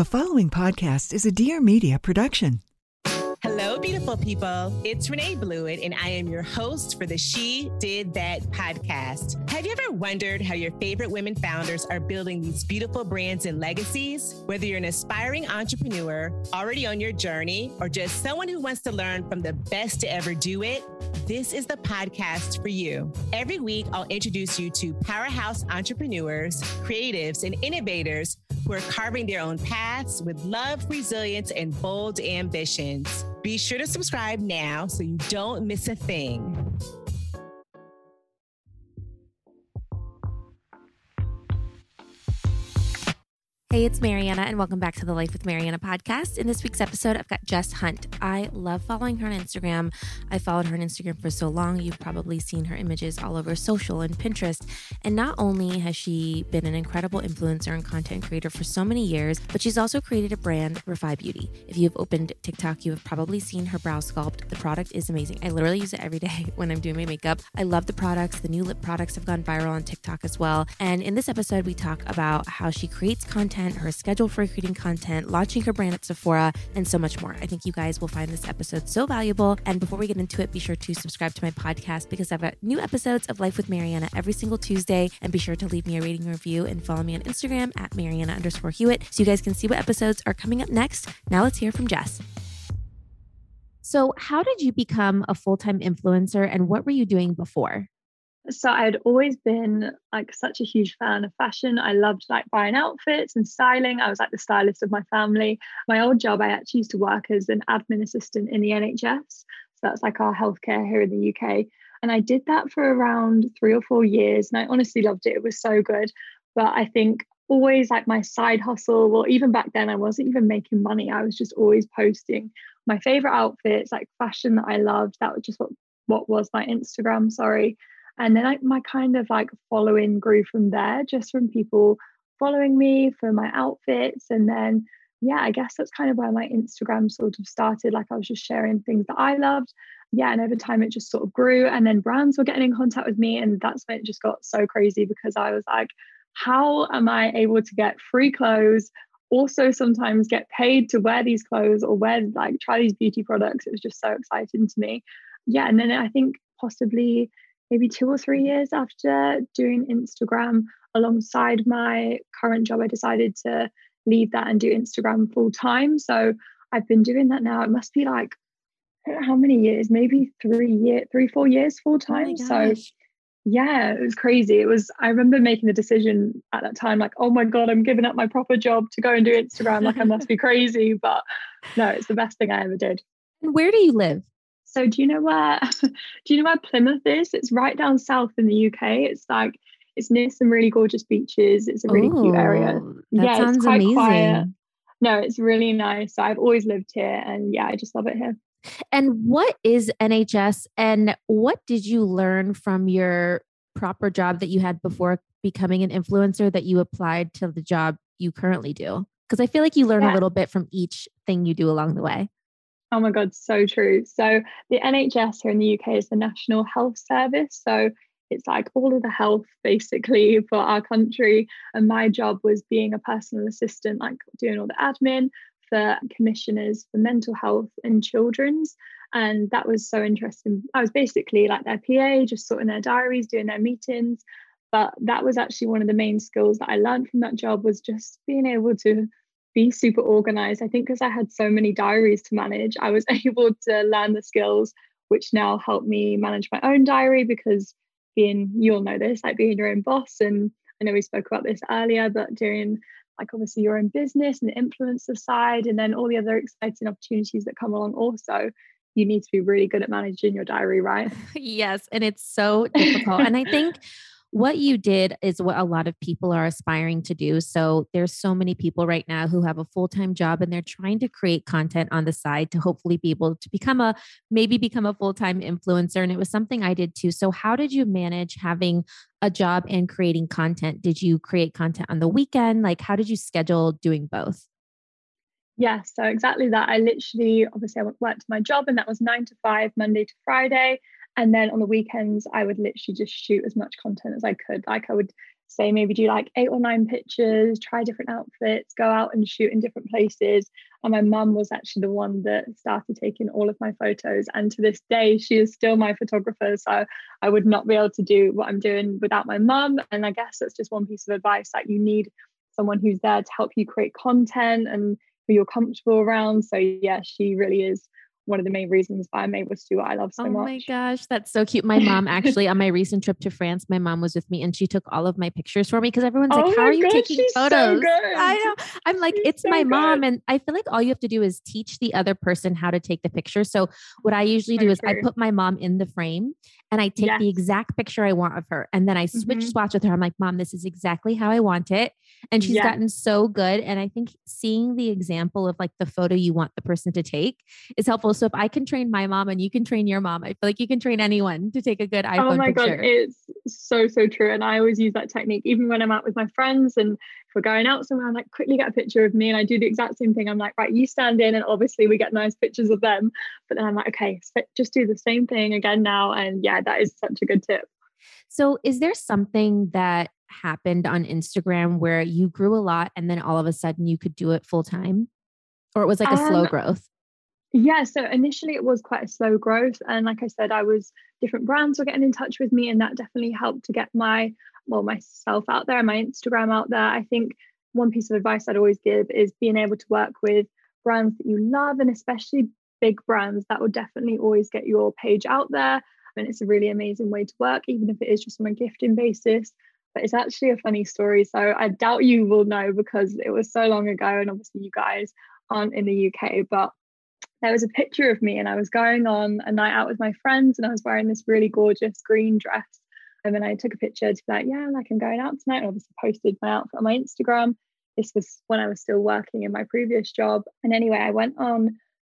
The following podcast is a Dear Media production. Hello, beautiful people. It's Renee Blewett, and I am your host for the She Did That podcast. Have you ever wondered how your favorite women founders are building these beautiful brands and legacies? Whether you're an aspiring entrepreneur, already on your journey, or just someone who wants to learn from the best to ever do it, this is the podcast for you. Every week, I'll introduce you to powerhouse entrepreneurs, creatives, and innovators who are carving their own paths with love, resilience, and bold ambitions. Be sure to subscribe now so you don't miss a thing. Hey, it's Marianna, and welcome back to the Life with Marianna podcast. In this week's episode, I've got Jess Hunt. I love following her on Instagram. I followed her on Instagram for so long. You've probably seen her images all over social and Pinterest. And not only has she been an incredible influencer and content creator for so many years, but she's also created a brand, Refy Beauty. If you've opened TikTok, you have probably seen her brow sculpt. The product is amazing. I literally use it every day when I'm doing my makeup. I love the products. The new lip products have gone viral on TikTok as well. And in this episode, we talk about how she creates content content, her schedule for creating content, launching her brand at Sephora, and so much more. I think you guys will find this episode so valuable. And before we get into it, be sure to subscribe to my podcast because I've got new episodes of Life with Marianna every single Tuesday. And be sure to leave me a rating review and follow me on Instagram at Marianna underscore Hewitt so you guys can see what episodes are coming up next. Now let's hear from Jess. So, how did you become a full time influencer and what were you doing before? So I'd always been like such a huge fan of fashion. I loved like buying outfits and styling. I was like the stylist of my family. My old job, I actually used to work as an admin assistant in the NHS. So that's like our healthcare here in the UK. And I did that for around three or four years. And I honestly loved it. It was so good. But I think always like my side hustle, well, even back then, I wasn't even making money. I was just always posting my favorite outfits, like fashion that I loved. That was just what, what was my Instagram, sorry and then I, my kind of like following grew from there just from people following me for my outfits. And then yeah i guess that's kind of where my instagram sort of started. Like i was just sharing things that i loved. Yeah and over time it just sort of grew and then brands were getting in contact with me and that's when it just got so crazy because i was like how am i able to get free clothes also sometimes get paid to wear these clothes or wear like try these beauty products? It was just so exciting to me. Yeah and then i think possibly maybe two or three years after doing Instagram alongside my current job, I decided to leave that and do Instagram full time. So I've been doing that now. It must be like how many years? Maybe three year, three, four years full time. Oh so yeah, it was crazy. It was I remember making the decision at that time, like, oh my God, I'm giving up my proper job to go and do Instagram. Like I must be crazy. But no, it's the best thing I ever did. And where do you live? So do you know where do you know where Plymouth is? It's right down south in the UK. It's like it's near some really gorgeous beaches. It's a really Ooh, cute area. Oh, that yeah, sounds it's quite amazing. Quiet. No, it's really nice. I've always lived here and yeah, I just love it here. And what is NHS and what did you learn from your proper job that you had before becoming an influencer that you applied to the job you currently do? Because I feel like you learn yeah. a little bit from each thing you do along the way. Oh my God, so true. So, the NHS here in the UK is the National Health Service. So, it's like all of the health basically for our country. And my job was being a personal assistant, like doing all the admin for commissioners for mental health and children's. And that was so interesting. I was basically like their PA, just sorting their diaries, doing their meetings. But that was actually one of the main skills that I learned from that job was just being able to be super organized. I think because I had so many diaries to manage, I was able to learn the skills which now help me manage my own diary because being you'll know this, like being your own boss. And I know we spoke about this earlier, but doing like obviously your own business and the influencer side, and then all the other exciting opportunities that come along also. You need to be really good at managing your diary, right? yes. And it's so difficult. and I think what you did is what a lot of people are aspiring to do. So there's so many people right now who have a full-time job and they're trying to create content on the side to hopefully be able to become a maybe become a full-time influencer and it was something I did too. So how did you manage having a job and creating content? Did you create content on the weekend? Like how did you schedule doing both? Yeah, so exactly that. I literally obviously I worked my job and that was 9 to 5 Monday to Friday and then on the weekends, I would literally just shoot as much content as I could. Like I would say maybe do like eight or nine pictures, try different outfits, go out and shoot in different places. And my mum was actually the one that started taking all of my photos. And to this day, she is still my photographer. So I would not be able to do what I'm doing without my mum. And I guess that's just one piece of advice that you need someone who's there to help you create content and who you're comfortable around. So yeah, she really is one of the main reasons why I'm able to do what I love so much. Oh my gosh, that's so cute. My mom actually on my recent trip to France, my mom was with me and she took all of my pictures for me because everyone's like, oh "How are you God, taking photos?" So I know. I'm like, she's "It's so my mom," good. and I feel like all you have to do is teach the other person how to take the picture. So what I usually do is I put my mom in the frame and I take the exact picture I want of her, and then I switch Mhm. spots with her. I'm like, "Mom, this is exactly how I want it," and she's Yes. gotten so good. And I think seeing the example of like the photo you want the person to take is helpful. So if I can train my mom and you can train your mom, I feel like you can train anyone to take a good oh iPhone oh my picture. god it's so so true and i always use that technique even when i'm out with my friends and if we're going out somewhere i'm like quickly get a picture of me and i do the exact same thing i'm like right you stand in and obviously we get nice pictures of them but then i'm like okay just do the same thing again now and yeah that is such a good tip So, is there something that happened on Instagram where you grew a lot and then all of a sudden you could do it full time? Or it was like a slow Um, growth? Yeah, so initially it was quite a slow growth. And like I said, I was different brands were getting in touch with me, and that definitely helped to get my well, myself out there, and my Instagram out there. I think one piece of advice I'd always give is being able to work with brands that you love and especially big brands that will definitely always get your page out there. And it's a really amazing way to work, even if it is just on a gifting basis. But it's actually a funny story. So I doubt you will know because it was so long ago, and obviously you guys aren't in the UK, but there was a picture of me and I was going on a night out with my friends and I was wearing this really gorgeous green dress. And then I took a picture to be like, yeah, like I'm going out tonight. And obviously posted my outfit on my Instagram. This was when I was still working in my previous job. And anyway, I went on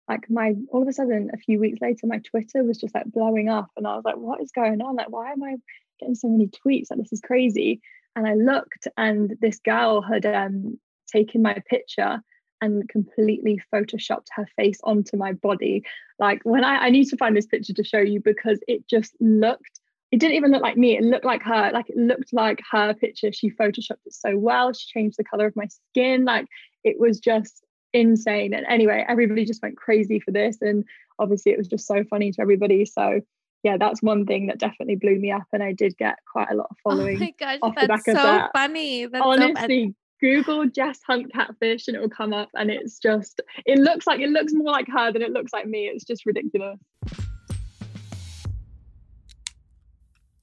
like my all of a sudden a few weeks later, my Twitter was just like blowing up. And I was like, what is going on? Like, why am I getting so many tweets? Like this is crazy. And I looked and this girl had um taken my picture and completely photoshopped her face onto my body. Like when I, I need to find this picture to show you because it just looked, it didn't even look like me. It looked like her. Like it looked like her picture. She photoshopped it so well. She changed the color of my skin. Like it was just insane. And anyway, everybody just went crazy for this. And obviously it was just so funny to everybody. So yeah, that's one thing that definitely blew me up. And I did get quite a lot of Oh following. my gosh, off the that's back of so that. funny. That's so Honestly, Google Jess Hunt catfish and it will come up and it's just it looks like it looks more like her than it looks like me. It's just ridiculous.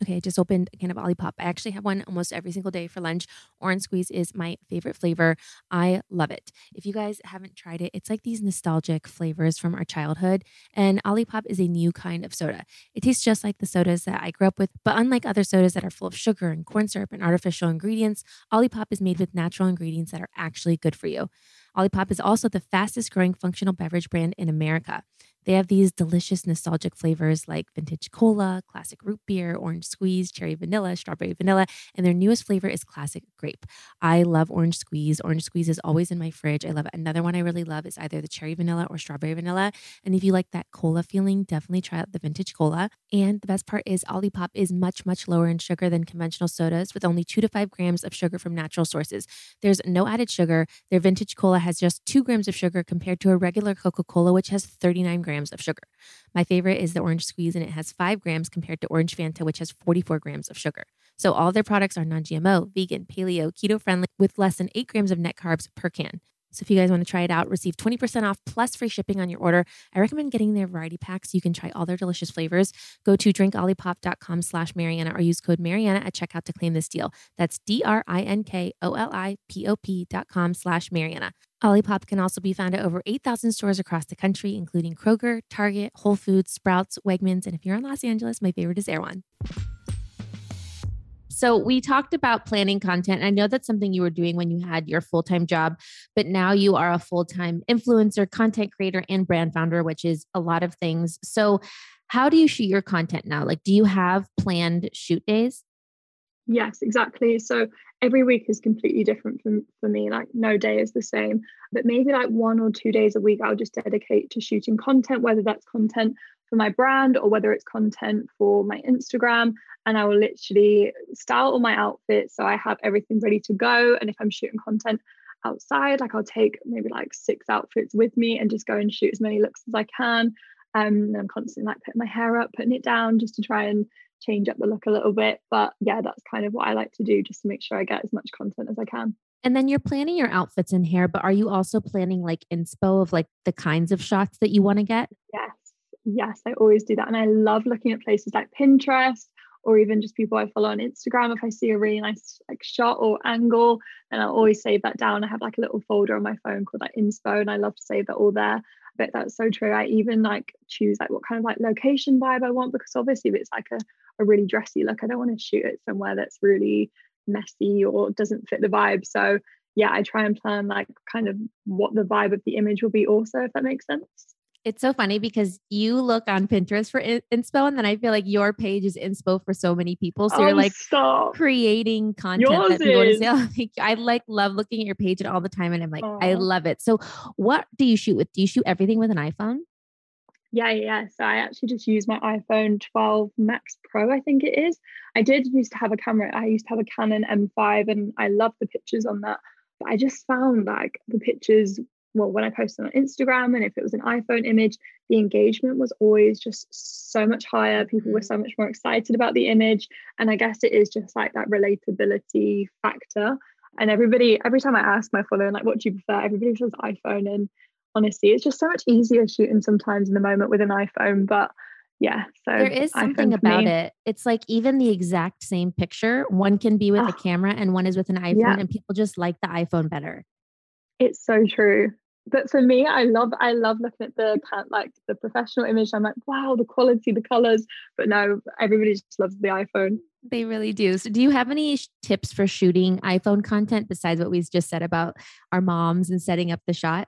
Okay, I just opened a can of Olipop. I actually have one almost every single day for lunch. Orange squeeze is my favorite flavor. I love it. If you guys haven't tried it, it's like these nostalgic flavors from our childhood. And Olipop is a new kind of soda. It tastes just like the sodas that I grew up with, but unlike other sodas that are full of sugar and corn syrup and artificial ingredients, Olipop is made with natural ingredients that are actually good for you. Olipop is also the fastest growing functional beverage brand in America. They have these delicious nostalgic flavors like vintage cola, classic root beer, orange squeeze, cherry vanilla, strawberry vanilla, and their newest flavor is classic grape. I love orange squeeze. Orange squeeze is always in my fridge. I love it. Another one I really love is either the cherry vanilla or strawberry vanilla. And if you like that cola feeling, definitely try out the vintage cola. And the best part is Olipop is much, much lower in sugar than conventional sodas with only two to five grams of sugar from natural sources. There's no added sugar. Their vintage cola has just two grams of sugar compared to a regular Coca Cola, which has 39 grams of sugar. My favorite is the orange squeeze, and it has five grams compared to orange Fanta, which has 44 grams of sugar. So all their products are non GMO, vegan, paleo, keto friendly, with less than eight grams of net carbs per can. So if you guys want to try it out, receive 20% off plus free shipping on your order. I recommend getting their variety pack so you can try all their delicious flavors. Go to drinkolipop.com slash Marianna or use code Marianna at checkout to claim this deal. That's D-R-I-N-K-O-L-I-P-O-P dot com slash Marianna. Olipop can also be found at over 8,000 stores across the country, including Kroger, Target, Whole Foods, Sprouts, Wegmans, and if you're in Los Angeles, my favorite is Erewhon. So we talked about planning content. I know that's something you were doing when you had your full-time job, but now you are a full-time influencer, content creator, and brand founder, which is a lot of things. So how do you shoot your content now? Like, do you have planned shoot days? Yes, exactly. So every week is completely different for, for me. Like no day is the same, but maybe like one or two days a week I'll just dedicate to shooting content, whether that's content for my brand or whether it's content for my Instagram. And I will literally style all my outfits. So I have everything ready to go. And if I'm shooting content outside, like I'll take maybe like six outfits with me and just go and shoot as many looks as I can. Um, and I'm constantly like putting my hair up, putting it down just to try and change up the look a little bit. But yeah, that's kind of what I like to do just to make sure I get as much content as I can. And then you're planning your outfits and hair, but are you also planning like inspo of like the kinds of shots that you want to get? Yes. Yes, I always do that. And I love looking at places like Pinterest or even just people I follow on Instagram. If I see a really nice like shot or angle, then I'll always save that down. I have like a little folder on my phone called like inspo, and I love to save that all there. But that's so true. I even like choose like what kind of like location vibe I want because obviously if it's like a, a really dressy look, I don't want to shoot it somewhere that's really messy or doesn't fit the vibe. So yeah, I try and plan like kind of what the vibe of the image will be also, if that makes sense. It's so funny because you look on Pinterest for inspo, and then I feel like your page is inspo for so many people. So oh, you're like stop. creating content Yours that people is. want to see. I like love looking at your page all the time, and I'm like, I love it. So, what do you shoot with? Do you shoot everything with an iPhone? Yeah, yeah. So I actually just use my iPhone 12 Max Pro, I think it is. I did used to have a camera. I used to have a Canon M5 and I love the pictures on that. But I just found like the pictures, well, when I posted on Instagram and if it was an iPhone image, the engagement was always just so much higher. People were mm. so much more excited about the image. And I guess it is just like that relatability factor. And everybody, every time I ask my following, like, what do you prefer? Everybody says iPhone. And honestly, it's just so much easier shooting sometimes in the moment with an iPhone. But yeah, so There is something about me. it. It's like even the exact same picture, one can be with a Ah. camera and one is with an iPhone, Yeah. and people just like the iPhone better. It's so true. But for me, I love I love looking at the like the professional image. I'm like, wow, the quality, the colors. But no, everybody just loves the iPhone. They really do. So, do you have any sh- tips for shooting iPhone content besides what we just said about our moms and setting up the shot?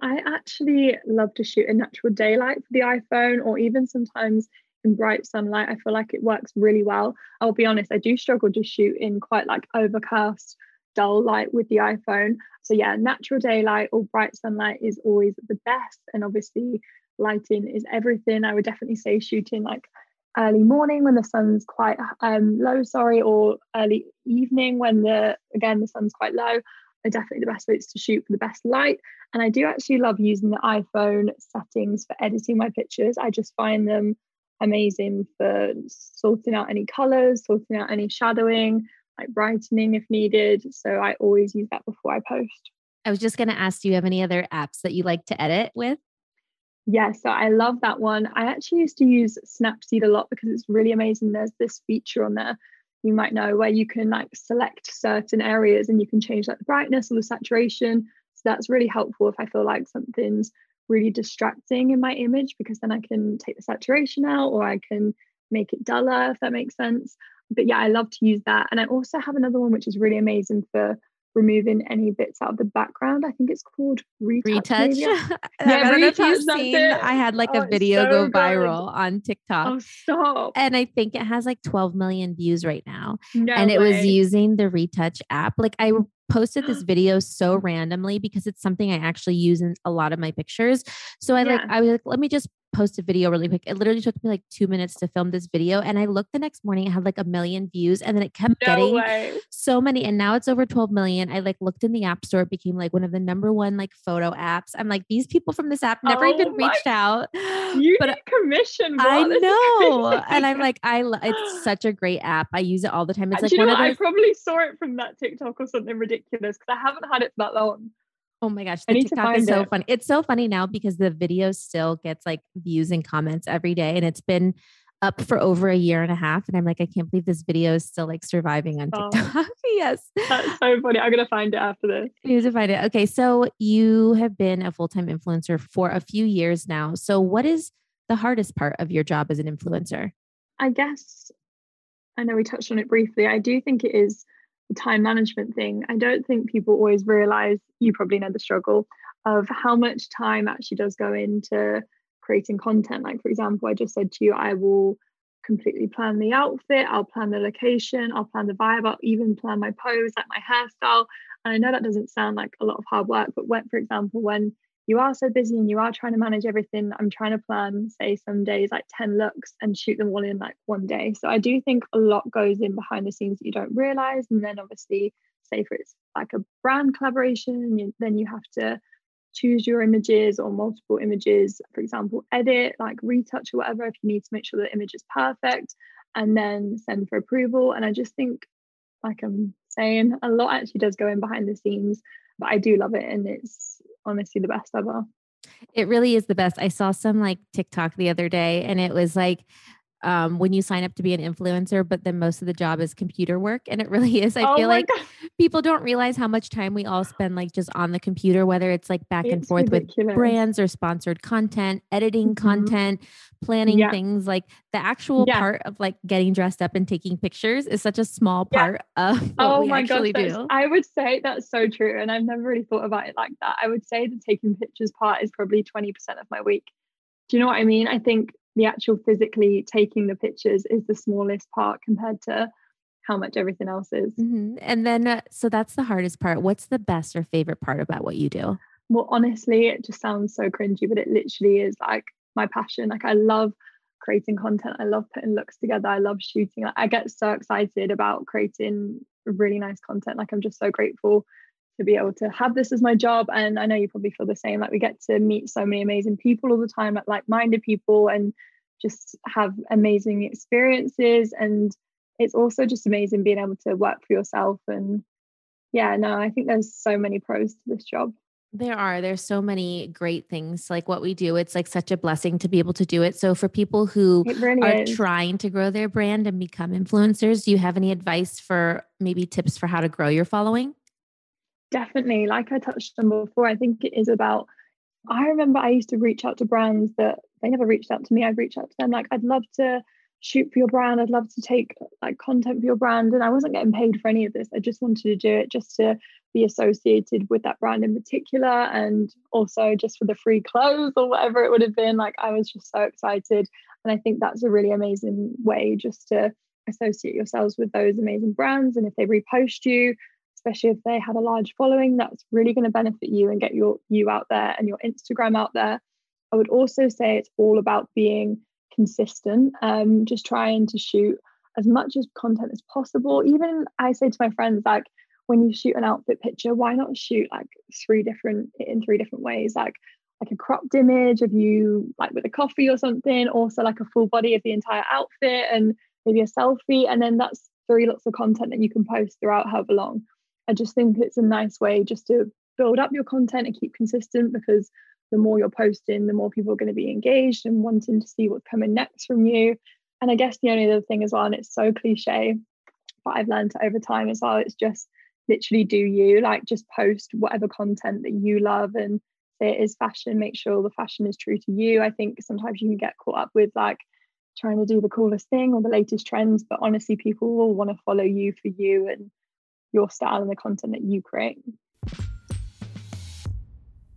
I actually love to shoot in natural daylight for the iPhone or even sometimes in bright sunlight. I feel like it works really well. I'll be honest, I do struggle to shoot in quite like overcast, dull light with the iPhone. So yeah, natural daylight or bright sunlight is always the best. And obviously lighting is everything. I would definitely say shooting like early morning when the sun's quite um, low, sorry, or early evening when the again the sun's quite low are definitely the best ways to shoot for the best light. And I do actually love using the iPhone settings for editing my pictures. I just find them amazing for sorting out any colors, sorting out any shadowing, like brightening if needed. So I always use that before I post. I was just going to ask, do you have any other apps that you like to edit with? Yeah, so I love that one. I actually used to use Snapseed a lot because it's really amazing. There's this feature on there you might know where you can like select certain areas and you can change like the brightness or the saturation. So that's really helpful if I feel like something's really distracting in my image because then I can take the saturation out or I can make it duller if that makes sense. But yeah, I love to use that. And I also have another one which is really amazing for removing any bits out of the background. I think it's called retouch. Retouch. maybe. I Yeah, don't know if you've seen. I had like Oh, a video so go good. viral on TikTok. Oh, stop. And I think it has like 12 million views right now. No and it was using the retouch app. Like I posted this video so randomly because it's something I actually use in a lot of my pictures. So I like I was like, let me just post a video really quick. It literally took me like two minutes to film this video. And I looked the next morning, it had like a million views, and then it kept No getting way. so many. And now it's over 12 million. I like looked in the app store, it became like one of the number one like photo apps. I'm like, these people from this app never oh even Oh my- reached out. You but commission. I? This know. And I'm like, I lo- it's such a great app. I use it all the time. It's like you know one of what? I probably saw it from that TikTok or something ridiculous because I haven't had it that long. Oh my gosh, the TikTok is so it. funny. It's so funny now because the video still gets like views and comments every day, and it's been up for over a year and a half. And I'm like, I can't believe this video is still like surviving on Oh. TikTok. yes, That's so funny. I'm gonna find it after this. you need to find it. Okay, so you have been a full time influencer for a few years now. So, what is the hardest part of your job as an influencer? I guess I know we touched on it briefly. I do think it is time management thing. I don't think people always realize, you probably know the struggle of how much time actually does go into creating content. Like, for example, I just said to you, I will completely plan the outfit, I'll plan the location, I'll plan the vibe, I'll even plan my pose, like my hairstyle. And I know that doesn't sound like a lot of hard work, but when, for example, when you are so busy and you are trying to manage everything. I'm trying to plan, say, some days like 10 looks and shoot them all in like one day. So I do think a lot goes in behind the scenes that you don't realize. And then obviously, say for it's like a brand collaboration, then you have to choose your images or multiple images, for example, edit, like retouch or whatever if you need to make sure the image is perfect, and then send for approval. And I just think, like I'm saying, a lot actually does go in behind the scenes, but I do love it and it's honestly the best ever. It really is the best. I saw some like TikTok the other day and it was like um, when you sign up to be an influencer, but then most of the job is computer work. And it really is. I oh feel like God. people don't realize how much time we all spend like just on the computer, whether it's like back it's and forth ridiculous. with brands or sponsored content, editing mm-hmm. content, planning yeah. things. Like the actual yeah. part of like getting dressed up and taking pictures is such a small part yeah. of what oh my actually God, do. I would say that's so true. And I've never really thought about it like that. I would say the taking pictures part is probably 20% of my week. Do you know what I mean? I think the actual physically taking the pictures is the smallest part compared to how much everything else is. Mm-hmm. And then, uh, so that's the hardest part. What's the best or favorite part about what you do? Well, honestly, it just sounds so cringy, but it literally is like my passion. Like, I love creating content. I love putting looks together. I love shooting. Like, I get so excited about creating really nice content. Like, I'm just so grateful to be able to have this as my job. And I know you probably feel the same. Like we get to meet so many amazing people all the time, like like-minded people, and just have amazing experiences. And it's also just amazing being able to work for yourself. And yeah, no, I think there's so many pros to this job. There are. There's so many great things like what we do. It's like such a blessing to be able to do it. So for people who really are is. trying to grow their brand and become influencers, do you have any advice for maybe tips for how to grow your following? definitely like i touched on before i think it is about i remember i used to reach out to brands that they never reached out to me i'd reach out to them like i'd love to shoot for your brand i'd love to take like content for your brand and i wasn't getting paid for any of this i just wanted to do it just to be associated with that brand in particular and also just for the free clothes or whatever it would have been like i was just so excited and i think that's a really amazing way just to associate yourselves with those amazing brands and if they repost you especially if they had a large following, that's really going to benefit you and get your you out there and your Instagram out there. I would also say it's all about being consistent, um, just trying to shoot as much as content as possible. Even I say to my friends, like when you shoot an outfit picture, why not shoot like three different in three different ways? Like like a cropped image of you like with a coffee or something, also like a full body of the entire outfit and maybe a selfie. And then that's three lots of content that you can post throughout however long. I just think it's a nice way just to build up your content and keep consistent because the more you're posting, the more people are going to be engaged and wanting to see what's coming next from you. And I guess the only other thing as well, and it's so cliche, but I've learned over time as well, it's just literally do you like just post whatever content that you love and say it is fashion, make sure the fashion is true to you. I think sometimes you can get caught up with like trying to do the coolest thing or the latest trends, but honestly, people will want to follow you for you and your style and the content that you create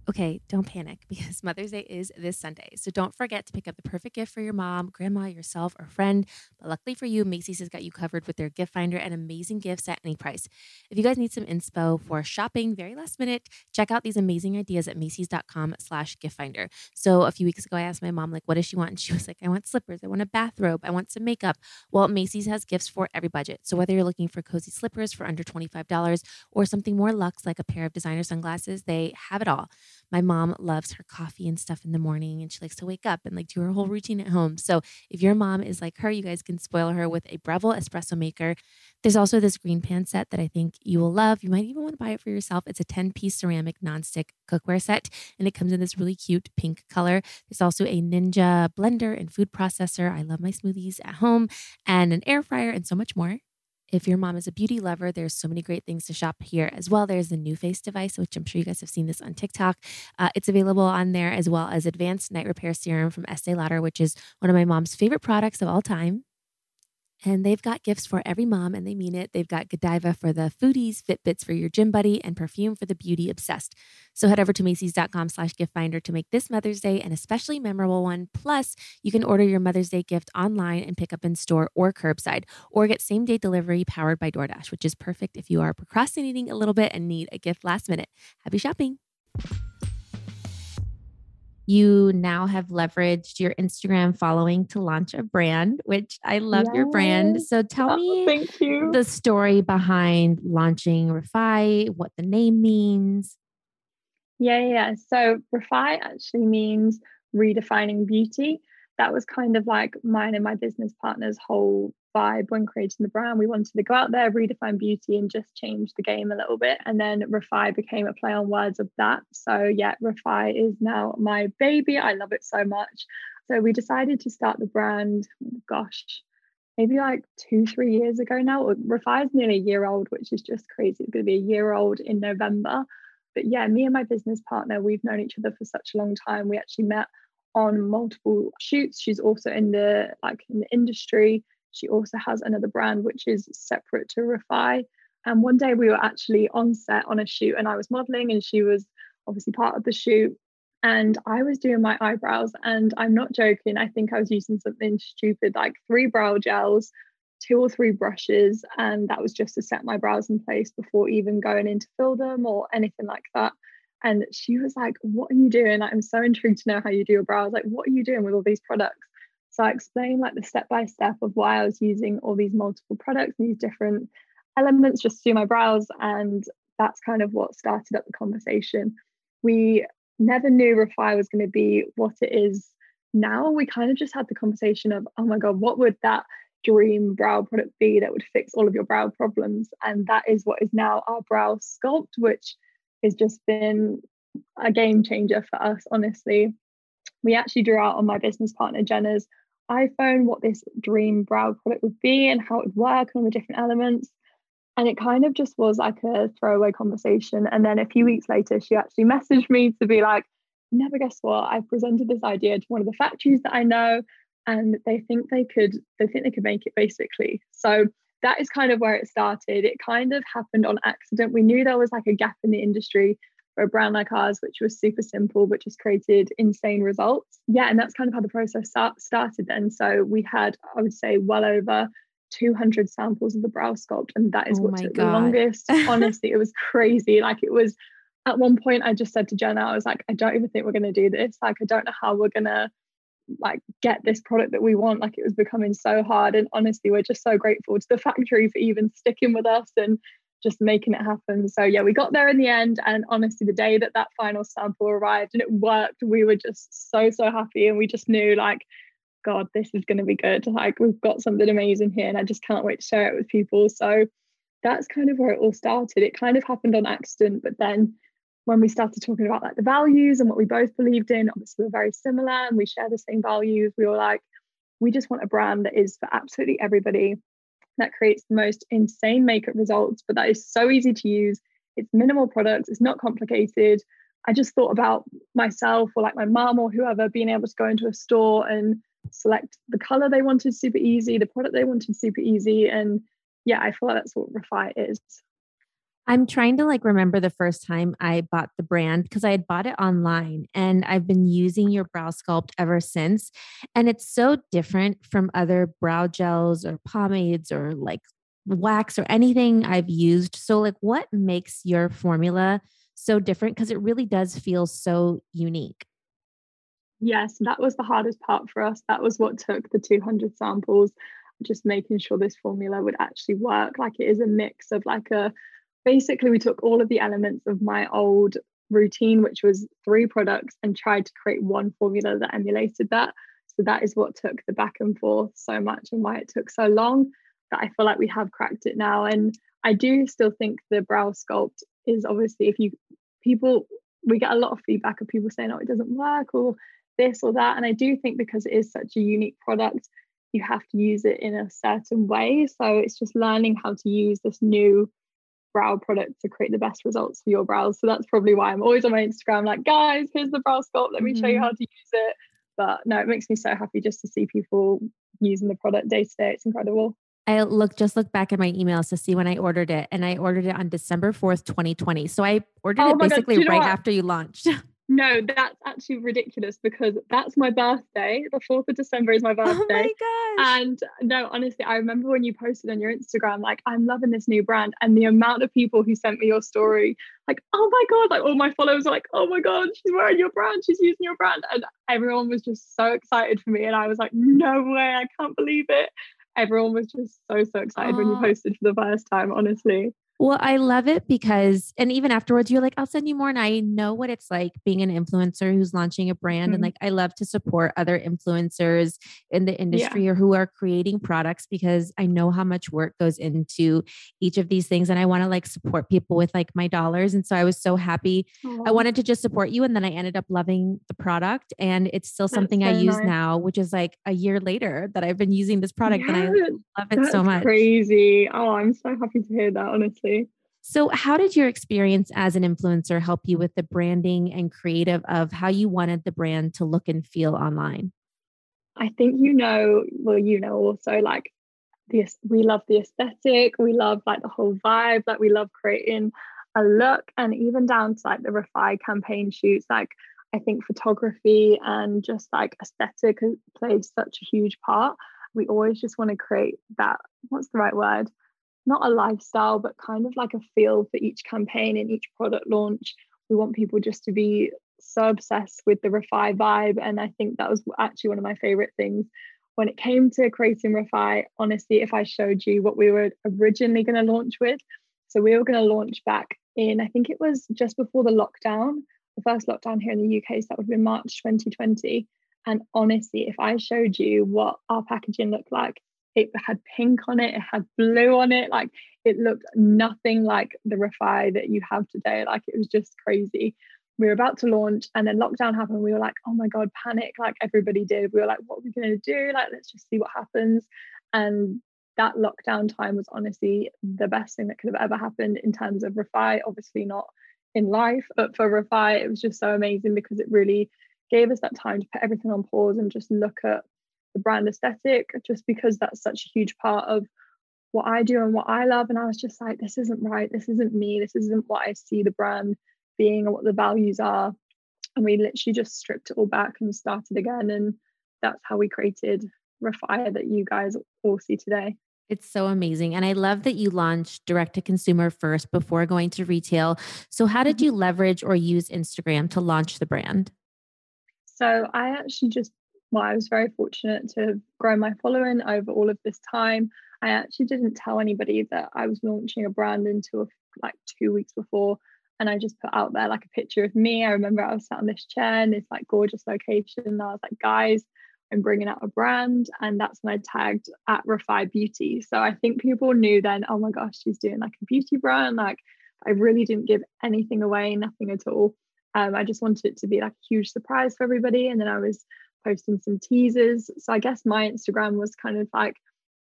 okay, don't panic because Mother's Day is this Sunday. So don't forget to pick up the perfect gift for your mom, grandma, yourself, or friend. But luckily for you, Macy's has got you covered with their gift finder and amazing gifts at any price. If you guys need some inspo for shopping very last minute, check out these amazing ideas at Macy's.com slash gift finder. So a few weeks ago, I asked my mom, like, what does she want? And she was like, I want slippers. I want a bathrobe. I want some makeup. Well, Macy's has gifts for every budget. So whether you're looking for cozy slippers for under $25 or something more luxe like a pair of designer sunglasses, they have it all my mom loves her coffee and stuff in the morning and she likes to wake up and like do her whole routine at home. So if your mom is like her, you guys can spoil her with a Breville espresso maker. There's also this GreenPan set that I think you will love. You might even want to buy it for yourself. It's a 10 piece ceramic nonstick cookware set and it comes in this really cute pink color. There's also a Ninja blender and food processor. I love my smoothies at home and an air fryer and so much more. If your mom is a beauty lover, there's so many great things to shop here as well. There's the new face device, which I'm sure you guys have seen this on TikTok. Uh, it's available on there as well as Advanced Night Repair Serum from Estee Lauder, which is one of my mom's favorite products of all time. And they've got gifts for every mom, and they mean it. They've got Godiva for the foodies, Fitbits for your gym buddy, and perfume for the beauty obsessed. So head over to Macy's.com slash gift finder to make this Mother's Day an especially memorable one. Plus, you can order your Mother's Day gift online and pick up in store or curbside, or get same day delivery powered by DoorDash, which is perfect if you are procrastinating a little bit and need a gift last minute. Happy shopping! You now have leveraged your Instagram following to launch a brand, which I love yes. your brand. So tell oh, me thank you. the story behind launching Refy, what the name means. Yeah, yeah. So Refy actually means redefining beauty. That was kind of like mine and my business partner's whole vibe when creating the brand. We wanted to go out there, redefine beauty, and just change the game a little bit. And then Refy became a play on words of that. So, yeah, Refy is now my baby. I love it so much. So, we decided to start the brand, gosh, maybe like two, three years ago now. Refy is nearly a year old, which is just crazy. It's going to be a year old in November. But yeah, me and my business partner, we've known each other for such a long time. We actually met on multiple shoots. She's also in the like in the industry. She also has another brand which is separate to Refy. And one day we were actually on set on a shoot and I was modeling and she was obviously part of the shoot. And I was doing my eyebrows and I'm not joking. I think I was using something stupid like three brow gels, two or three brushes. And that was just to set my brows in place before even going in to fill them or anything like that. And she was like, What are you doing? I'm so intrigued to know how you do your brows. Like, what are you doing with all these products? So I explained like the step by step of why I was using all these multiple products, these different elements just to do my brows. And that's kind of what started up the conversation. We never knew Refy was going to be what it is now. We kind of just had the conversation of, oh my God, what would that dream brow product be that would fix all of your brow problems? And that is what is now our brow sculpt, which has just been a game changer for us, honestly. We actually drew out on my business partner Jenna's iPhone what this dream brow product would be and how it would work and all the different elements. And it kind of just was like a throwaway conversation. And then a few weeks later, she actually messaged me to be like, never guess what? I've presented this idea to one of the factories that I know, and they think they could, they think they could make it basically. So that is kind of where it started. It kind of happened on accident. We knew there was like a gap in the industry for a brand like ours, which was super simple, but just created insane results. Yeah, and that's kind of how the process start, started then. So we had, I would say, well over 200 samples of the brow sculpt, and that is oh what took God. the longest. Honestly, it was crazy. Like it was at one point, I just said to Jenna, I was like, I don't even think we're going to do this. Like, I don't know how we're going to like get this product that we want like it was becoming so hard and honestly we're just so grateful to the factory for even sticking with us and just making it happen. So yeah, we got there in the end, and honestly, the day that that final sample arrived and it worked, we were just so so happy, and we just knew like, God, this is going to be good. Like we've got something amazing here, and I just can't wait to share it with people. So that's kind of where it all started. It kind of happened on accident, but then when we started talking about like the values and what we both believed in, obviously we're very similar and we share the same values. We were like, we just want a brand that is for absolutely everybody that creates the most insane makeup results, but that is so easy to use. It's minimal products, it's not complicated. I just thought about myself or like my mom or whoever being able to go into a store and select the color they wanted super easy, the product they wanted super easy. And yeah, I feel like that's what Refy is. I'm trying to like remember the first time I bought the brand because I had bought it online and I've been using your brow sculpt ever since. And it's so different from other brow gels or pomades or like wax or anything I've used. So, like, what makes your formula so different? Because it really does feel so unique. Yes, that was the hardest part for us. That was what took the 200 samples, just making sure this formula would actually work. Like, it is a mix of like a basically we took all of the elements of my old routine which was three products and tried to create one formula that emulated that. So that is what took the back and forth so much and why it took so long that i feel like we have cracked it now. And i do still think the brow sculpt is obviously if you people we get a lot of feedback of people saying oh it doesn't work or this or that. And i do think because it is such a unique product you have to use it in a certain way. So it's just learning how to use this new brow product to create the best results for your brows. So that's probably why I'm always on my Instagram, like, guys, here's the brow sculpt. Let me mm-hmm. show you mm-hmm. how to use it. But no, it makes me so happy just to see people using the product day to day. It's incredible. I look just look back at my emails to see when I ordered it, and I ordered it on December fourth, twenty twenty. So I ordered oh it basically God, you know right what? after you launched. No, that's actually ridiculous because that's my birthday. The 4th of December is my birthday. Oh my gosh. And no, honestly, I remember when you posted on your Instagram, like, I'm loving this new brand. And the amount of people who sent me your story, like, oh my God, like all my followers are like, oh my God, she's wearing your brand, she's using your brand. And everyone was just so excited for me. And I was like, no way, I can't believe it. Everyone was just so, so excited when you ah. posted for the first time, honestly. Well, I love it because, and even afterwards, you're like, I'll send you more. And I know what it's like being an influencer who's launching a brand. Mm-hmm. And like, I love to support other influencers in the industry yeah. or who are creating products because I know how much work goes into each of these things. And I want to like support people with like my dollars. And so I was so happy. Aww. I wanted to just support you. And then I ended up loving the product. And it's still something so I use nice. now, which is like a year later that I've been using this product. Yeah, and I love it so much. Crazy. Oh, I'm so happy to hear that, honestly. So, how did your experience as an influencer help you with the branding and creative of how you wanted the brand to look and feel online? I think you know, well, you know, also like this, we love the aesthetic, we love like the whole vibe, like we love creating a look, and even down to like the Refy campaign shoots, like I think photography and just like aesthetic plays such a huge part. We always just want to create that, what's the right word? Not a lifestyle, but kind of like a feel for each campaign and each product launch. We want people just to be so obsessed with the Refy vibe. And I think that was actually one of my favorite things. When it came to creating Refy, honestly, if I showed you what we were originally going to launch with, so we were going to launch back in, I think it was just before the lockdown, the first lockdown here in the UK. So that would have been March 2020. And honestly, if I showed you what our packaging looked like, it had pink on it, it had blue on it. Like it looked nothing like the Refy that you have today. Like it was just crazy. We were about to launch and then lockdown happened. We were like, oh my God, panic, like everybody did. We were like, what are we going to do? Like, let's just see what happens. And that lockdown time was honestly the best thing that could have ever happened in terms of Refy. Obviously, not in life, but for Refy, it was just so amazing because it really gave us that time to put everything on pause and just look at the brand aesthetic just because that's such a huge part of what I do and what I love. And I was just like, this isn't right. This isn't me. This isn't what I see the brand being and what the values are. And we literally just stripped it all back and started again. And that's how we created Refire that you guys all see today. It's so amazing. And I love that you launched direct to consumer first before going to retail. So, how did mm-hmm. you leverage or use Instagram to launch the brand? So, I actually just well, I was very fortunate to grow my following over all of this time. I actually didn't tell anybody that I was launching a brand until like two weeks before. And I just put out there like a picture of me. I remember I was sat on this chair in this like gorgeous location. And I was like, guys, I'm bringing out a brand. And that's when I tagged at Refy Beauty. So I think people knew then, oh my gosh, she's doing like a beauty brand. Like I really didn't give anything away, nothing at all. Um, I just wanted it to be like a huge surprise for everybody. And then I was posting some teasers. So I guess my Instagram was kind of like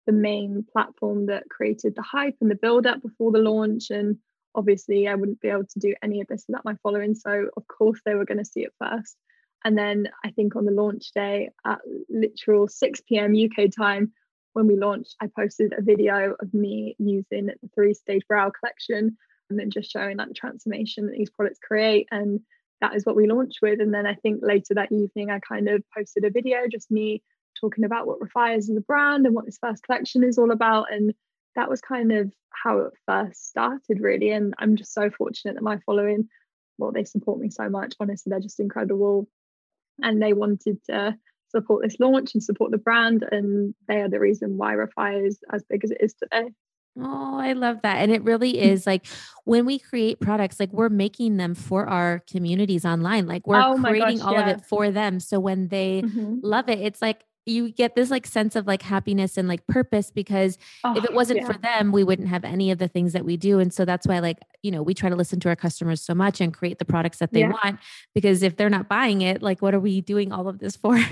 the main platform that created the hype and the build up before the launch. And obviously, I wouldn't be able to do any of this without my following. So, of course, they were going to see it first. And then I think on the launch day at literal 6 p.m. UK time, when we launched, I posted a video of me using the three stage brow collection and then just showing the transformation that these products create and that is what we launched with. And then I think later that evening, I kind of posted a video, just me talking about what Refy is as a brand and what this first collection is all about. And that was kind of how it first started, really. And I'm just so fortunate that my following, well, they support me so much. Honestly, they're just incredible. And they wanted to support this launch and support the brand. And they are the reason why Refy is as big as it is today. Oh, I love that. And it really mm. is like when we create products, like we're making them for our communities online. Like we're oh creating gosh, all yeah. of it for them. So when they mm-hmm. love it, it's like you get this like sense of like happiness and like purpose because oh, if it wasn't yeah. for them, we wouldn't have any of the things that we do. And so that's why, like, you know, we try to listen to our customers so much and create the products that they yeah. want because if they're not buying it, like, what are we doing all of this for?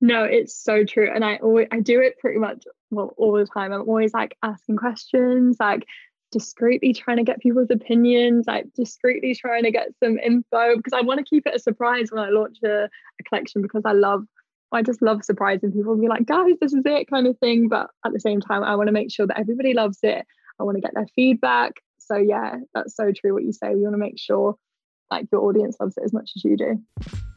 No, it's so true. And I always I do it pretty much well all the time. I'm always like asking questions, like discreetly trying to get people's opinions, like discreetly trying to get some info because I want to keep it a surprise when I launch a, a collection because I love I just love surprising people and be like, guys, this is it kind of thing. But at the same time, I want to make sure that everybody loves it. I want to get their feedback. So yeah, that's so true what you say. We want to make sure like your audience loves it as much as you do.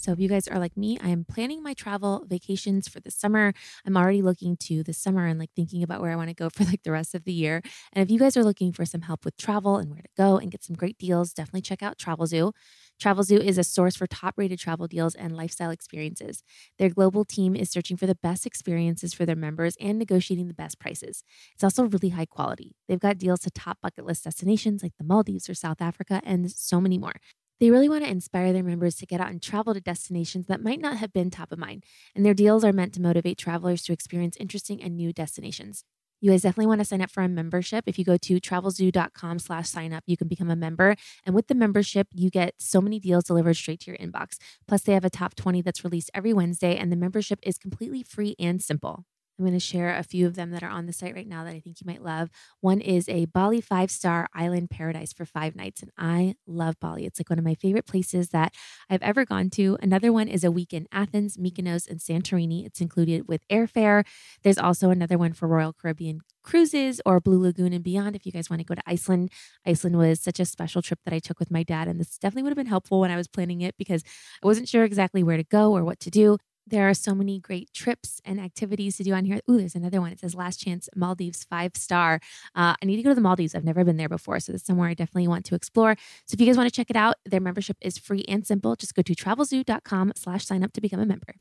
So if you guys are like me, I am planning my travel vacations for the summer. I'm already looking to the summer and like thinking about where I want to go for like the rest of the year. And if you guys are looking for some help with travel and where to go and get some great deals, definitely check out Travelzoo. Travelzoo is a source for top-rated travel deals and lifestyle experiences. Their global team is searching for the best experiences for their members and negotiating the best prices. It's also really high quality. They've got deals to top bucket list destinations like the Maldives or South Africa and so many more. They really want to inspire their members to get out and travel to destinations that might not have been top of mind, and their deals are meant to motivate travelers to experience interesting and new destinations. You guys definitely want to sign up for a membership. If you go to travelzoo.com slash sign up, you can become a member. And with the membership, you get so many deals delivered straight to your inbox. Plus, they have a top 20 that's released every Wednesday, and the membership is completely free and simple. I'm going to share a few of them that are on the site right now that I think you might love. One is a Bali five star island paradise for five nights. And I love Bali. It's like one of my favorite places that I've ever gone to. Another one is a week in Athens, Mykonos, and Santorini. It's included with airfare. There's also another one for Royal Caribbean cruises or Blue Lagoon and beyond if you guys want to go to Iceland. Iceland was such a special trip that I took with my dad, and this definitely would have been helpful when I was planning it because I wasn't sure exactly where to go or what to do. There are so many great trips and activities to do on here. Ooh, there's another one. It says Last Chance Maldives five star. Uh, I need to go to the Maldives. I've never been there before. So that's somewhere I definitely want to explore. So if you guys want to check it out, their membership is free and simple. Just go to travelzoo.com slash sign up to become a member.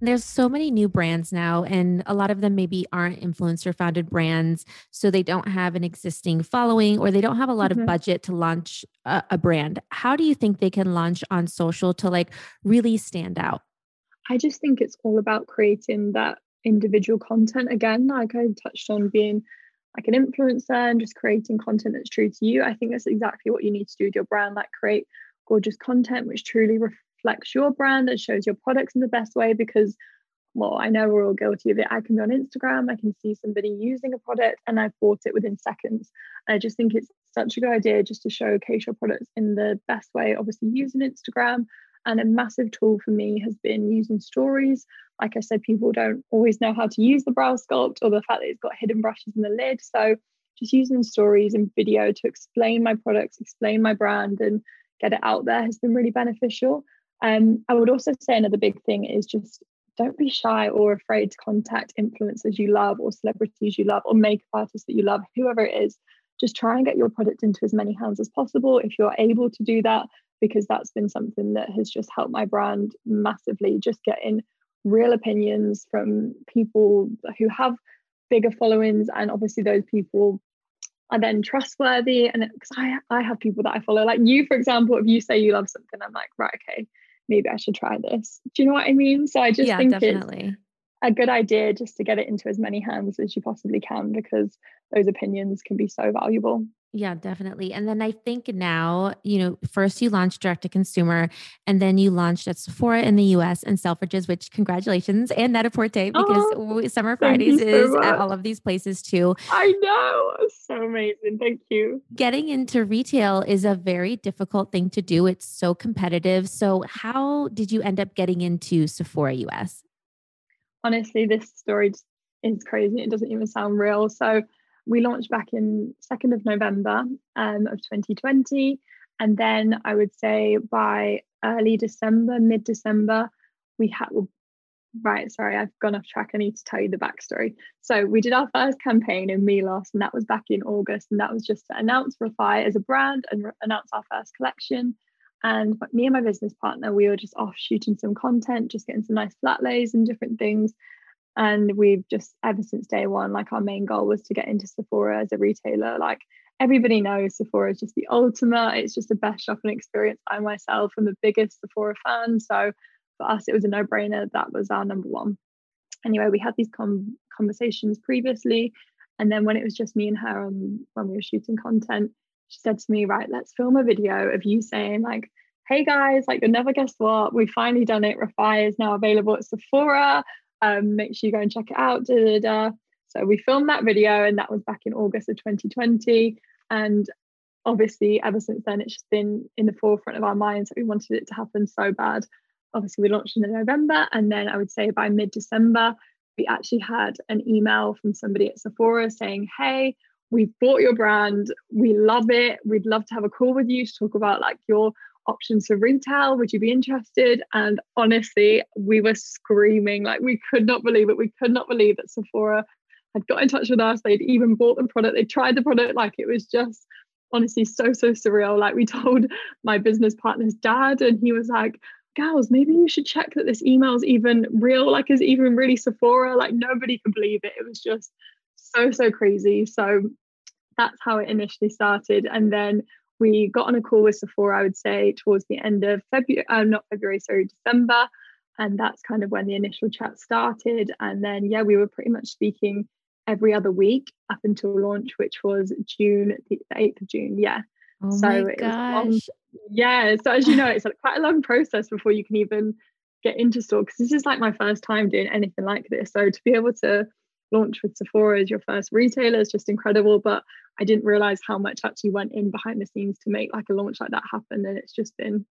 There's so many new brands now, and a lot of them maybe aren't influencer founded brands. So they don't have an existing following or they don't have a lot mm-hmm. of budget to launch a, a brand. How do you think they can launch on social to like really stand out? I just think it's all about creating that individual content again. Like I touched on being like an influencer and just creating content that's true to you. I think that's exactly what you need to do with your brand, like create gorgeous content which truly reflects your brand and shows your products in the best way because well, I know we're all guilty of it. I can be on Instagram, I can see somebody using a product and I've bought it within seconds. And I just think it's such a good idea just to showcase your products in the best way. Obviously, using Instagram and a massive tool for me has been using stories. Like I said, people don't always know how to use the brow sculpt or the fact that it's got hidden brushes in the lid. So just using stories and video to explain my products, explain my brand, and get it out there has been really beneficial. Um, I would also say another big thing is just don't be shy or afraid to contact influencers you love or celebrities you love or makeup artists that you love, whoever it is. Just try and get your product into as many hands as possible if you're able to do that, because that's been something that has just helped my brand massively. Just getting real opinions from people who have bigger followings, and obviously those people are then trustworthy. And because I I have people that I follow, like you, for example, if you say you love something, I'm like, right, okay, maybe I should try this. Do you know what I mean? So I just yeah, think definitely. it's a good idea just to get it into as many hands as you possibly can because those opinions can be so valuable. Yeah, definitely. And then I think now, you know, first you launched direct to consumer and then you launched at Sephora in the US and Selfridges, which congratulations, and Net-a-Porter because oh, Summer Fridays so is much. at all of these places too. I know. So amazing. Thank you. Getting into retail is a very difficult thing to do. It's so competitive. So, how did you end up getting into Sephora US? Honestly, this story is crazy. It doesn't even sound real. So, we launched back in 2nd of November um, of 2020. And then I would say by early December, mid December, we had, right, sorry, I've gone off track. I need to tell you the backstory. So we did our first campaign in Milos, and that was back in August. And that was just to announce Refy as a brand and re- announce our first collection. And me and my business partner, we were just off shooting some content, just getting some nice flat lays and different things. And we've just ever since day one, like our main goal was to get into Sephora as a retailer. Like everybody knows Sephora is just the ultimate. It's just the best shopping experience. I myself am the biggest Sephora fan. So for us, it was a no-brainer. That was our number one. Anyway, we had these com- conversations previously. And then when it was just me and her on when we were shooting content, she said to me, right, let's film a video of you saying like, hey guys, like you'll never guess what, we finally done it. Refy is now available at Sephora um, make sure you go and check it out. Da, da, da. So we filmed that video, and that was back in August of 2020. And obviously, ever since then, it's just been in the forefront of our minds that we wanted it to happen so bad. Obviously, we launched in November, and then I would say by mid December, we actually had an email from somebody at Sephora saying, Hey, we've bought your brand. We love it. We'd love to have a call with you to talk about like your options for retail. Would you be interested? And honestly, we were screaming like we could not believe it. We could not believe that Sephora had got in touch with us. They'd even bought the product. They tried the product. Like it was just honestly so, so surreal. Like we told my business partner's dad, and he was like, Gals, maybe you should check that this email is even real, like is even really Sephora. Like nobody can believe it. It was just so, so crazy. So that's how it initially started. And then we got on a call with Sephora, I would say, towards the end of February, uh, not February, sorry, December. And that's kind of when the initial chat started. And then, yeah, we were pretty much speaking every other week up until launch, which was June, the 8th of June. Yeah. Oh so my gosh. yeah. So as you know, it's like quite a long process before you can even get into store because this is like my first time doing anything like this. So to be able to launch with Sephora as your first retailer is just incredible. But I didn't realize how much actually went in behind the scenes to make like a launch like that happen. And it's just been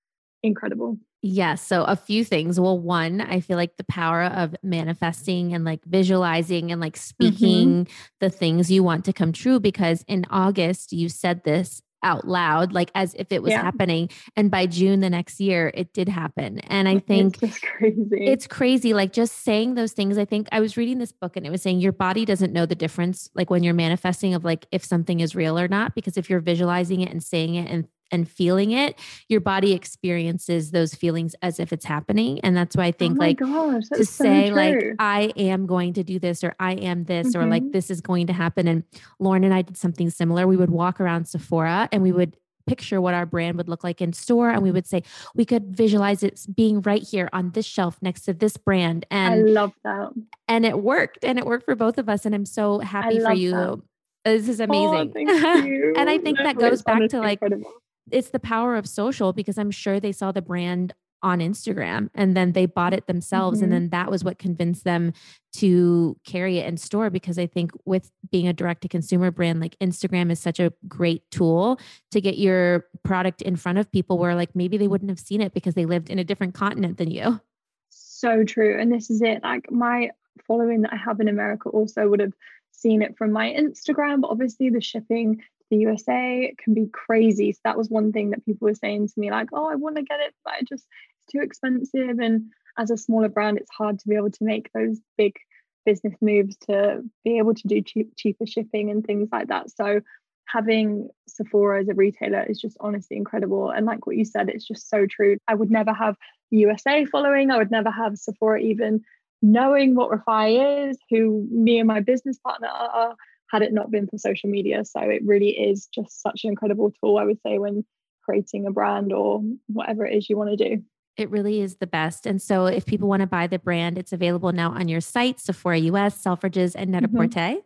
incredible. Yes. Yeah, so a few things. Well, one, I feel like the power of manifesting and like visualizing and like mm-hmm. speaking mm-hmm. the things you want to come true because in August you said this out loud, like as if it was yeah. happening. And by June the next year, it did happen. And I think it's crazy. It's crazy. Like just saying those things. I think I was reading this book and it was saying your body doesn't know the difference, like when you're manifesting of like if something is real or not, because if you're visualizing it and saying it and and feeling it, your body experiences those feelings as if it's happening. And that's why I think oh like gosh, to say so like I am going to do this or I am this mm-hmm. or like mm-hmm. this is going to happen. And Lauren and I did something similar. We would walk around Sephora and we would picture what our brand would look like in store and we would say we could visualize it being right here on this shelf next to this brand and I love that. And it worked and it worked for both of us and I'm so happy for you. That. This is amazing. Oh, and I think that goes back to like incredible it's the power of social because I'm sure they saw the brand on Instagram and then they bought it themselves. Mm-hmm. And then that was what convinced them to carry it in store. Because I think with being a direct to consumer brand, like Instagram is such a great tool to get your product in front of people where like maybe they wouldn't have seen it because they lived in a different continent than you. So true. And this is it. Like my following that I have in America also would have seen it from my Instagram, but obviously the shipping the USA can be crazy. So that was one thing that people were saying to me, like, oh, I want to get it, but I just it's too expensive. And as a smaller brand, it's hard to be able to make those big business moves to be able to do cheap, cheaper shipping and things like that. So having Sephora as a retailer is just honestly incredible. And like what you said, it's just so true. I would never have USA following. I would never have Sephora even knowing what Refy is, who me and my business partner are, had it not been for social media. So it really is just such an incredible tool, I would say, when creating a brand or whatever it is you want to do. It really is the best. And so if people want to buy the brand, it's available now on your site, Sephora US, Selfridges, and Net-a-Porter. Mm-hmm.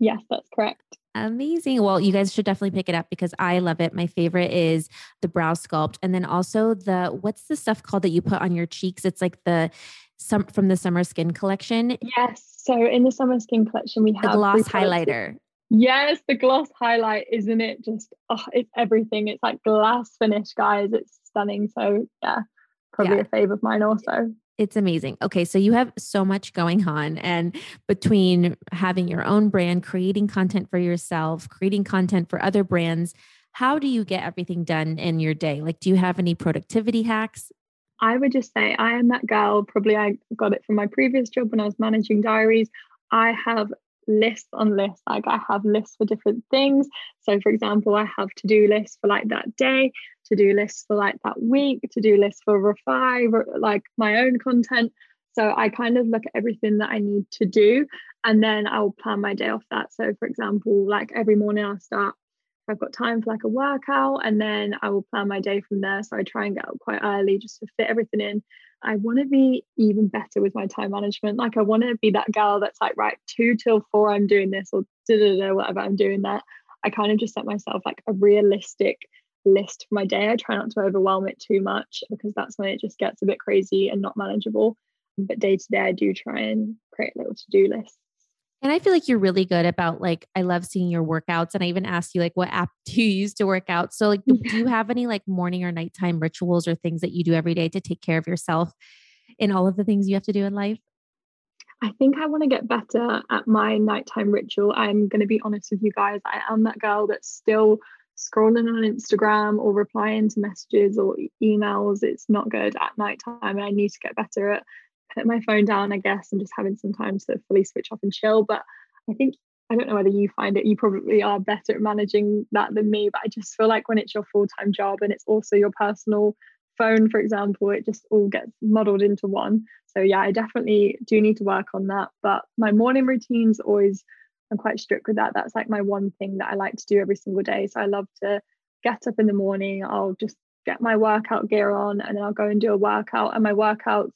Yes, that's correct. Amazing. Well, you guys should definitely pick it up because I love it. My favorite is the brow sculpt. And then also the what's the stuff called that you put on your cheeks? It's like the some from the summer skin collection. Yes. So in the summer skin collection, we have the gloss highlighter. Yes, the gloss highlight, isn't it? Just oh, it's everything. It's like glass finish, guys. It's stunning. So yeah, probably yeah. a fave of mine also. It's amazing. Okay, so you have so much going on, and between having your own brand, creating content for yourself, creating content for other brands, how do you get everything done in your day? Like, do you have any productivity hacks? I would just say I am that girl. Probably I got it from my previous job when I was managing diaries. I have lists on lists. Like I have lists for different things. So, for example, I have to do lists for like that day, to do lists for like that week, to do lists for Refy, like my own content. So I kind of look at everything that I need to do and then I'll plan my day off that. So, for example, like every morning I'll start I've got time for like a workout and then I will plan my day from there. So I try and get up quite early just to fit everything in. I want to be even better with my time management. Like I want to be that girl that's like, right, two till four, I'm doing this or da da da, whatever, I'm doing that. I kind of just set myself like a realistic list for my day. I try not to overwhelm it too much because that's when it just gets a bit crazy and not manageable. But day to day, I do try and create a little to do lists. And I feel like you're really good about like, I love seeing your workouts. And I even asked you, like, what app do you use to work out? So, like, do you have any like morning or nighttime rituals or things that you do every day to take care of yourself in all of the things you have to do in life? I think I want to get better at my nighttime ritual. I'm going to be honest with you guys. I am that girl that's still scrolling on Instagram or replying to messages or emails. It's not good at nighttime. And I need to get better at putting my phone down, I guess, and just having some time to fully switch off and chill. But I think I don't know whether you find it, you probably are better at managing that than me. But I just feel like when it's your full time job and it's also your personal phone, for example, it just all gets muddled into one. So, yeah, I definitely do need to work on that. But my morning routines always, I'm quite strict with that. That's like my one thing that I like to do every single day. So, I love to get up in the morning, I'll just get my workout gear on and then I'll go and do a workout. And my workouts,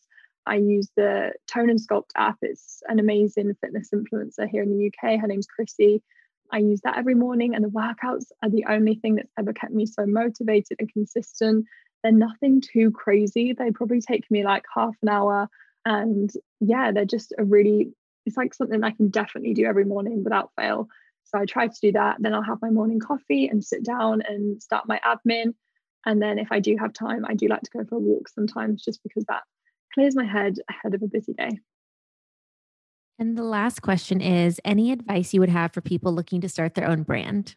I use the Tone and Sculpt app. It's an amazing fitness influencer here in the UK. Her name's Krissy. I use that every morning, and the workouts are the only thing that's ever kept me so motivated and consistent. They're nothing too crazy. They probably take me like half an hour. And yeah, they're just a really, it's like something I can definitely do every morning without fail. So I try to do that. Then I'll have my morning coffee and sit down and start my admin. And then if I do have time, I do like to go for a walk sometimes just because that clears my head ahead of a busy day. And the last question is any advice you would have for people looking to start their own brand?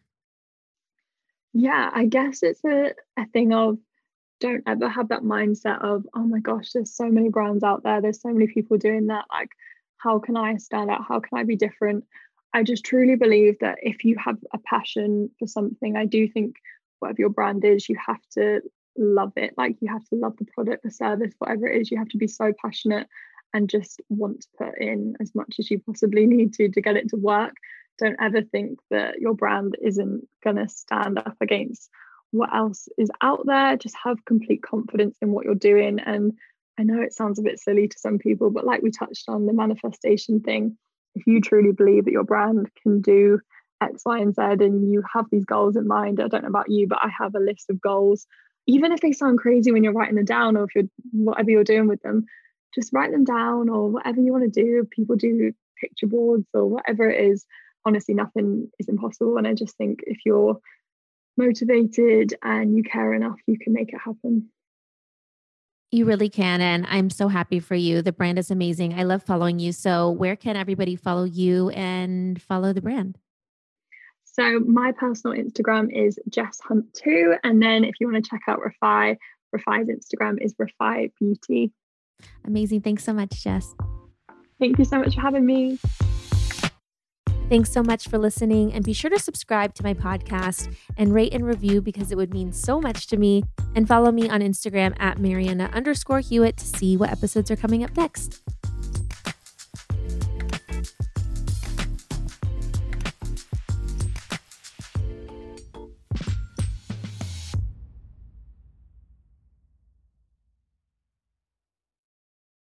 Yeah, I guess it's a, a thing of don't ever have that mindset of, oh my gosh, there's so many brands out there, there's so many people doing that. Like, how can I stand out? How can I be different? I just truly believe that if you have a passion for something, I do think whatever your brand is, you have to love it. Like you have to love the product, the service, whatever it is. You have to be so passionate and just want to put in as much as you possibly need to to get it to work. Don't ever think that your brand isn't going to stand up against what else is out there. Just have complete confidence in what you're doing. And I know it sounds a bit silly to some people, but like we touched on the manifestation thing, if you truly believe that your brand can do X, Y, and Z, and you have these goals in mind, I don't know about you, but I have a list of goals even if they sound crazy when you're writing them down or if you're whatever you're doing with them just write them down or whatever you want to do. People do picture boards or whatever it is. Honestly nothing is impossible and i just think if you're motivated and you care enough you can make it happen. You really can and i'm so happy for you. The brand is amazing. I love following you so where can everybody follow you and follow the brand so my personal Instagram is Jess Hunt 2. And then if you want to check out Refy, Refy's Instagram is Refy Beauty. Amazing. Thanks so much, Jess. Thank you so much for having me. Thanks so much for listening. And be sure to subscribe to my podcast and rate and review because it would mean so much to me. And follow me on Instagram at Marianna underscore Hewitt to see what episodes are coming up next.